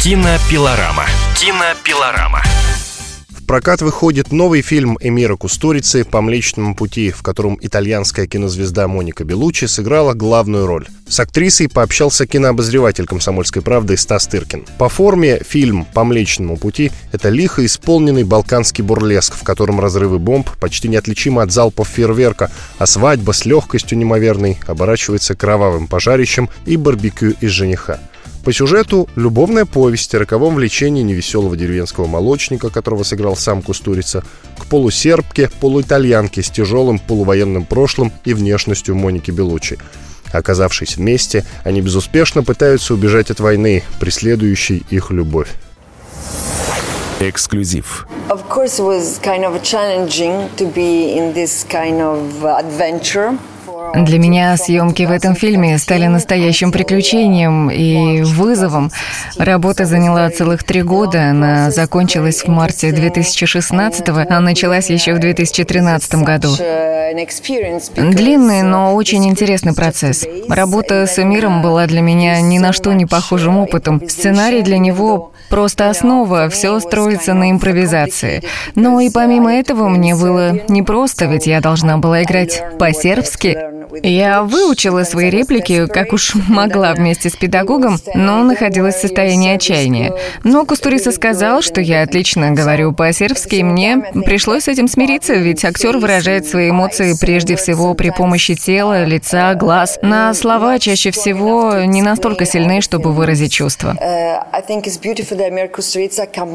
Кинопилорама. Кинопилорама. В прокат выходит новый фильм Эмира Кустурицы «По Млечному пути», в котором итальянская кинозвезда Моника Белуччи сыграла главную роль. С актрисой пообщался кинообозреватель «Комсомольской правды» Стас Тыркин. По форме фильм «По Млечному пути» — это лихо исполненный балканский бурлеск, в котором разрывы бомб почти неотличимы от залпов фейерверка, а свадьба с легкостью неимоверной оборачивается кровавым пожарищем и барбекю из жениха. По сюжету любовная повесть о роковом влечении невеселого деревенского молочника, которого сыграл сам Кустурица, к полусербке, полуитальянке с тяжелым полувоенным прошлым и внешностью Моники Белучи. Оказавшись вместе, они безуспешно пытаются убежать от войны, преследующей их любовь. Эксклюзив. Of course, it was kind of challenging to be in this kind of adventure. Для меня съемки в этом фильме стали настоящим приключением и вызовом. Работа заняла целых три года. Она закончилась в марте 2016 а началась еще в 2013 году. Длинный, но очень интересный процесс. Работа с Эмиром была для меня ни на что не похожим опытом. Сценарий для него просто основа, все строится на импровизации. Но и помимо этого мне было непросто, ведь я должна была играть по-сербски. Я выучила свои реплики, как уж могла вместе с педагогом, но находилась в состоянии отчаяния. Но Кустурица сказал, что я отлично говорю по-сербски, и мне пришлось с этим смириться, ведь актер выражает свои эмоции прежде всего при помощи тела, лица, глаз. На слова чаще всего не настолько сильны, чтобы выразить чувства.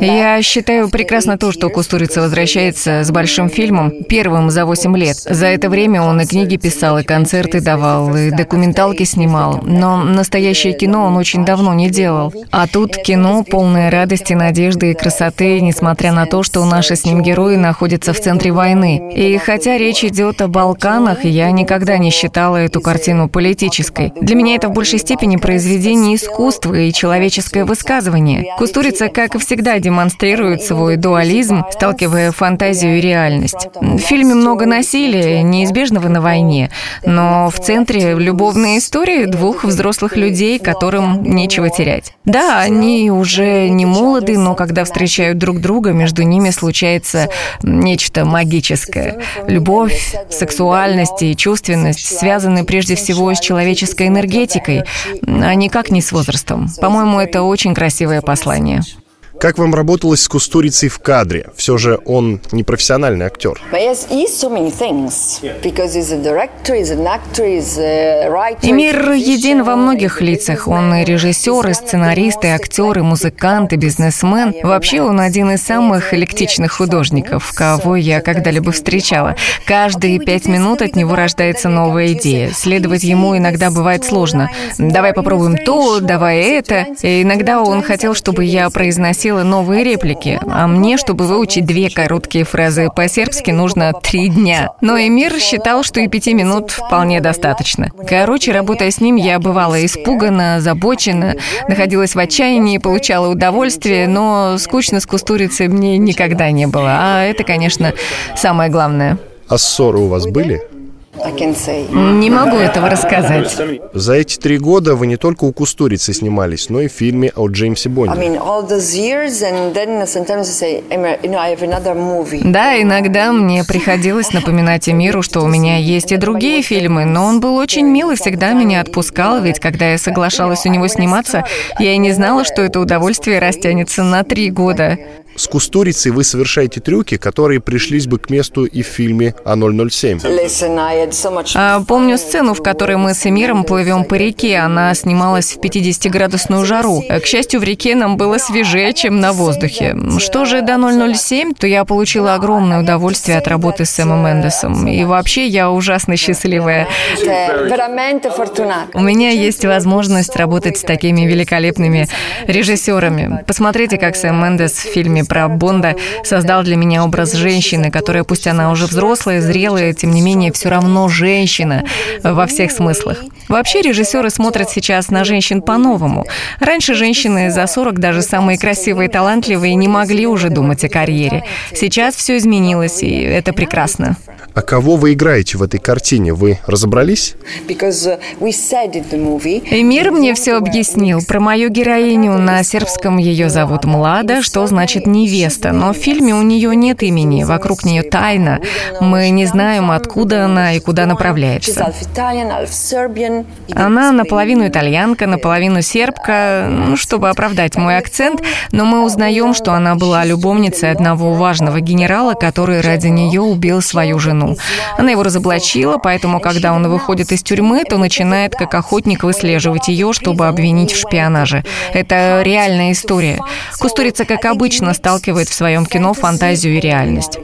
Я считаю прекрасно то, что Кустурица возвращается с большим фильмом, первым за 8 лет. За это время он и книги писал, и концерты давал, и документалки снимал. Но настоящее кино он очень давно не делал. А тут кино, полное радости, надежды и красоты, несмотря на то, что наши с ним герои находятся в центре войны. И хотя речь идет о Балканах, я никогда не считала эту картину политической. Для меня это в большей степени произведение искусства и человеческое высказывание. Кустурица, как и всегда, демонстрирует свой дуализм, сталкивая фантазию и реальность. В фильме много насилия, неизбежного на войне, но в центре любовная история двух взрослых людей, которым нечего терять. Да, они уже не молоды, но когда встречают друг друга, между ними случается нечто магическое. Любовь, сексуальность и чувственность связаны прежде всего с человеческой энергетикой, а никак не с возрастом. По-моему, это очень красивое послание. Как вам работалось с Кустурицей в кадре? Все же он не профессиональный актер. Эмир един во многих лицах. Он и режиссер, и сценарист, и актер, и музыкант, и бизнесмен. Вообще он один из самых эклектичных художников, кого я когда-либо встречала. Каждые пять минут от него рождается новая идея. Следовать ему иногда бывает сложно. Давай попробуем то, давай это. И иногда он хотел, чтобы я произносила просила новые реплики, а мне, чтобы выучить две короткие фразы по-сербски, нужно три дня. Но Эмир считал, что и пяти минут вполне достаточно. Короче, работая с ним, я бывала испугана, озабочена, находилась в отчаянии, получала удовольствие, но скучно с кустурицей мне никогда не было. А это, конечно, самое главное. А ссоры у вас были? Не могу этого рассказать. За эти три года вы не только у Кустурицы снимались, но и в фильме о Джеймсе Бонде. Да, иногда мне приходилось напоминать Эмиру, что у меня есть и другие фильмы, но он был очень милый, всегда меня отпускал, ведь когда я соглашалась у него сниматься, я и не знала, что это удовольствие растянется на три года. С Кустурицей вы совершаете трюки, которые пришлись бы к месту и в фильме о 007. А, помню сцену, в которой мы с Эмиром плывем по реке. Она снималась в 50-градусную жару. К счастью, в реке нам было свежее, чем на воздухе. Что же до 007, то я получила огромное удовольствие от работы с Сэмом Мендесом. И вообще я ужасно счастливая. У меня есть возможность работать с такими великолепными режиссерами. Посмотрите, как Сэм Мендес в фильме про Бонда создал для меня образ женщины, которая, пусть она уже взрослая, зрелая, тем не менее, все равно женщина во всех смыслах. Вообще режиссеры смотрят сейчас на женщин по-новому. Раньше женщины за 40, даже самые красивые и талантливые, не могли уже думать о карьере. Сейчас все изменилось, и это прекрасно. А кого вы играете в этой картине? Вы разобрались? Uh. Эмир мне все объяснил. Про мою героиню на сербском ее зовут Млада, что значит невеста. Но в фильме у нее нет имени, вокруг нее тайна. Мы не знаем, откуда она и куда направляется. Она наполовину итальянка, наполовину сербка, ну, чтобы оправдать мой акцент, но мы узнаем, что она была любовницей одного важного генерала, который ради нее убил свою жену. Она его разоблачила, поэтому, когда он выходит из тюрьмы, то начинает как охотник выслеживать ее, чтобы обвинить в шпионаже. Это реальная история. Кустурица, как обычно, сталкивает в своем кино фантазию и реальность.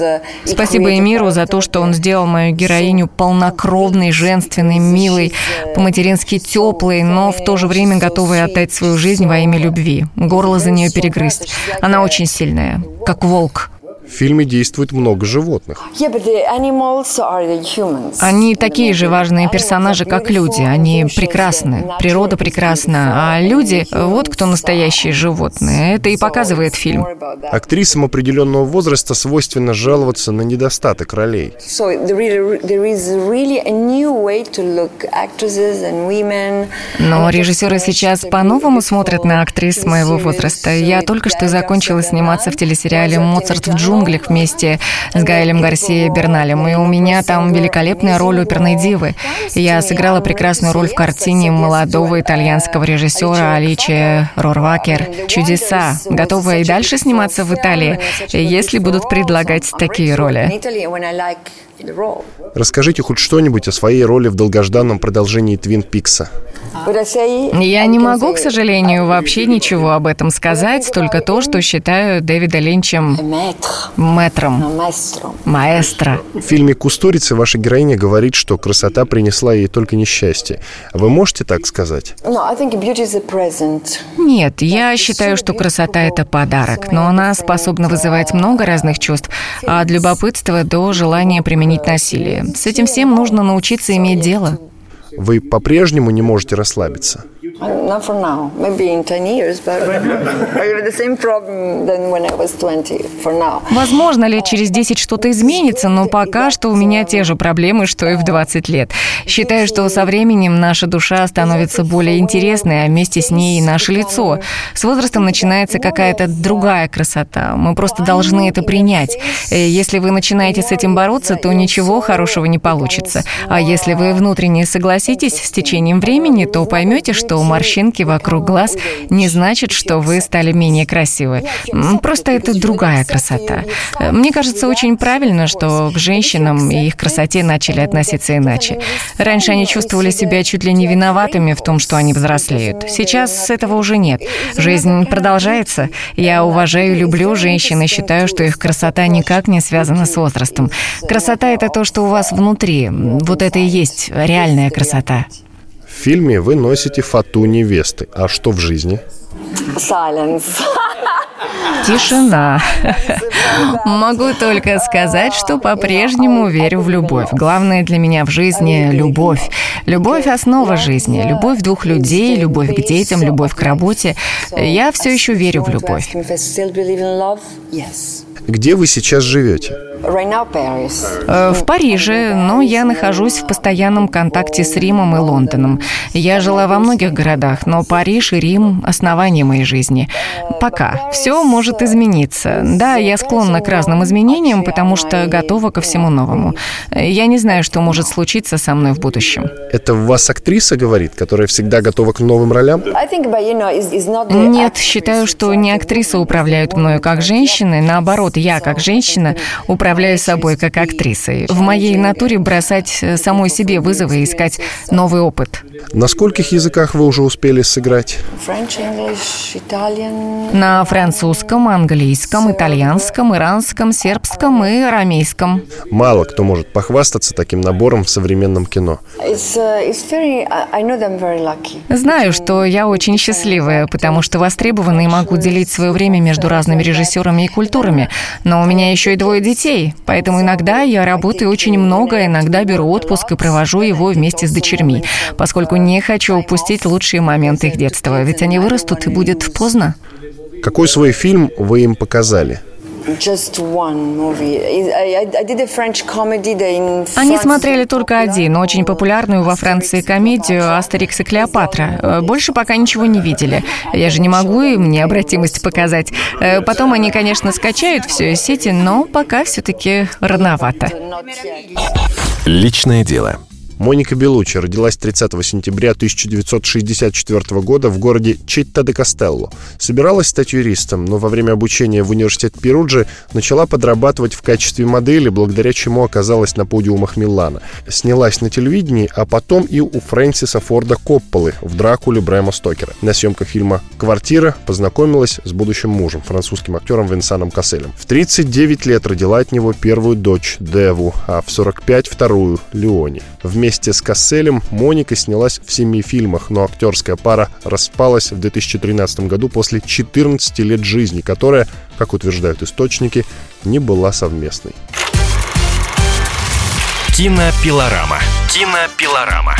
Uh, Спасибо Эмиру за то, что он сделал мою героиню полнокровной, женственной, милой, по-матерински теплой, но в то же время готовой отдать свою жизнь во имя любви. Горло за нее перегрызть. Она очень сильная, как волк. В фильме действует много животных. Они такие же важные персонажи, как люди. Они прекрасны. Природа прекрасна. А люди, вот кто настоящие животные. Это и показывает фильм. Актрисам определенного возраста свойственно жаловаться на недостаток ролей. Но режиссеры сейчас по-новому смотрят на актрис моего возраста. Я только что закончила сниматься в телесериале «Моцарт в джунглях» вместе с Гаэлем Гарсией Берналем, и у меня там великолепная роль оперной дивы. Я сыграла прекрасную роль в картине молодого итальянского режиссера Аличи Рорвакер «Чудеса». Готова и дальше сниматься в Италии, если будут предлагать такие роли. Расскажите хоть что-нибудь о своей роли в долгожданном продолжении Твин Пикса. Я не могу, к сожалению, вообще ничего об этом сказать, только то, что считаю Дэвида Линчем мэтром, maestro. маэстро. В фильме «Кустурицы» ваша героиня говорит, что красота принесла ей только несчастье. Вы можете так сказать? No, I think beauty is a present. Нет, я считаю, что красота – это подарок, но она способна вызывать много разных чувств, от любопытства до желания применить насилие. С этим всем нужно научиться иметь дело. Вы по-прежнему не можете расслабиться? Not for now. Maybe in 10 years, but I have the same problem than when I was 20 for now. Возможно, лет через 10 что-то изменится, но пока что у меня те же проблемы, что и в 20 лет. Считаю, что со временем наша душа становится более интересной, а вместе с ней и наше лицо. С возрастом начинается какая-то другая красота. Мы просто должны это принять. Э, Если вы начинаете с этим бороться, то ничего хорошего не получится. А если вы внутренне согласитесь с течением времени, то поймете, что морщинки вокруг глаз не значит, что вы стали менее красивы. Просто это другая красота. Мне кажется, очень правильно, что к женщинам и их красоте начали относиться иначе. Раньше они чувствовали себя чуть ли не виноватыми в том, что они взрослеют. Сейчас этого уже нет. Жизнь продолжается. Я уважаю и люблю женщин и считаю, что их красота никак не связана с возрастом. Красота — это то, что у вас внутри. Вот это и есть реальная красота. В фильме вы носите фату невесты. А что в жизни? Silence. Тишина. Могу только сказать, что по-прежнему верю в любовь. Главное для меня в жизни — любовь. Любовь — основа жизни. Любовь двух людей, любовь к детям, любовь к работе. Я все еще верю в любовь. Где вы сейчас живете? Э, В Париже, но я нахожусь в постоянном контакте с Римом и Лондоном. Я жила во многих городах, но Париж и Рим – основание моей жизни. Пока. Все может измениться. Да, я склонна к разным изменениям, потому что готова ко всему новому. Я не знаю, что может случиться со мной в будущем. Это в вас актриса говорит, которая всегда готова к новым ролям? Нет, считаю, что не to актрисы управляют мною как женщины, наоборот, я как женщина управляю собой как актрисой. В моей натуре бросать э, самой себе вызовы и искать новый опыт. На скольких языках вы уже успели сыграть? На французском, английском, итальянском, иранском, сербском и арамейском. Мало кто может похвастаться таким набором в современном кино. Uh. Знаю, что я очень счастливая, потому что востребована и могу делить свое время между разными режиссерами и культурами. Но у меня еще и двое детей, поэтому иногда я работаю очень много, иногда беру отпуск и провожу его вместе с дочерьми, поскольку не хочу упустить лучшие моменты их детства, ведь они вырастут и будет поздно. Какой свой фильм вы им показали? Они смотрели только один, очень популярную во Франции комедию «Астерикс и Клеопатра». Э, больше пока ничего не видели. Я же не могу им необратимость показать. Э, потом они, конечно, скачают все из сети, но пока все-таки рановато. Личное дело. Моника Белучи родилась 30 сентября 1964 года в городе Читта-де-Кастелло. Собиралась стать юристом, но во время обучения в университет Перуджи начала подрабатывать в качестве модели, благодаря чему оказалась на подиумах Милана. Снялась на телевидении, а потом и у Фрэнсиса Форда Копполы в «Дракуле» Брэма Стокера. На съемках фильма «Квартира» познакомилась с будущим мужем, французским актером Винсаном Касселем. В 39 лет родила от него первую дочь Деву, а в 45 — вторую Леони. Вместе Вместе с Касселем Моника снялась в семи фильмах, но актерская пара распалась в 2013 году после 14 лет жизни, которая, как утверждают источники, не была совместной. Кинопилорама. Кинопилорама.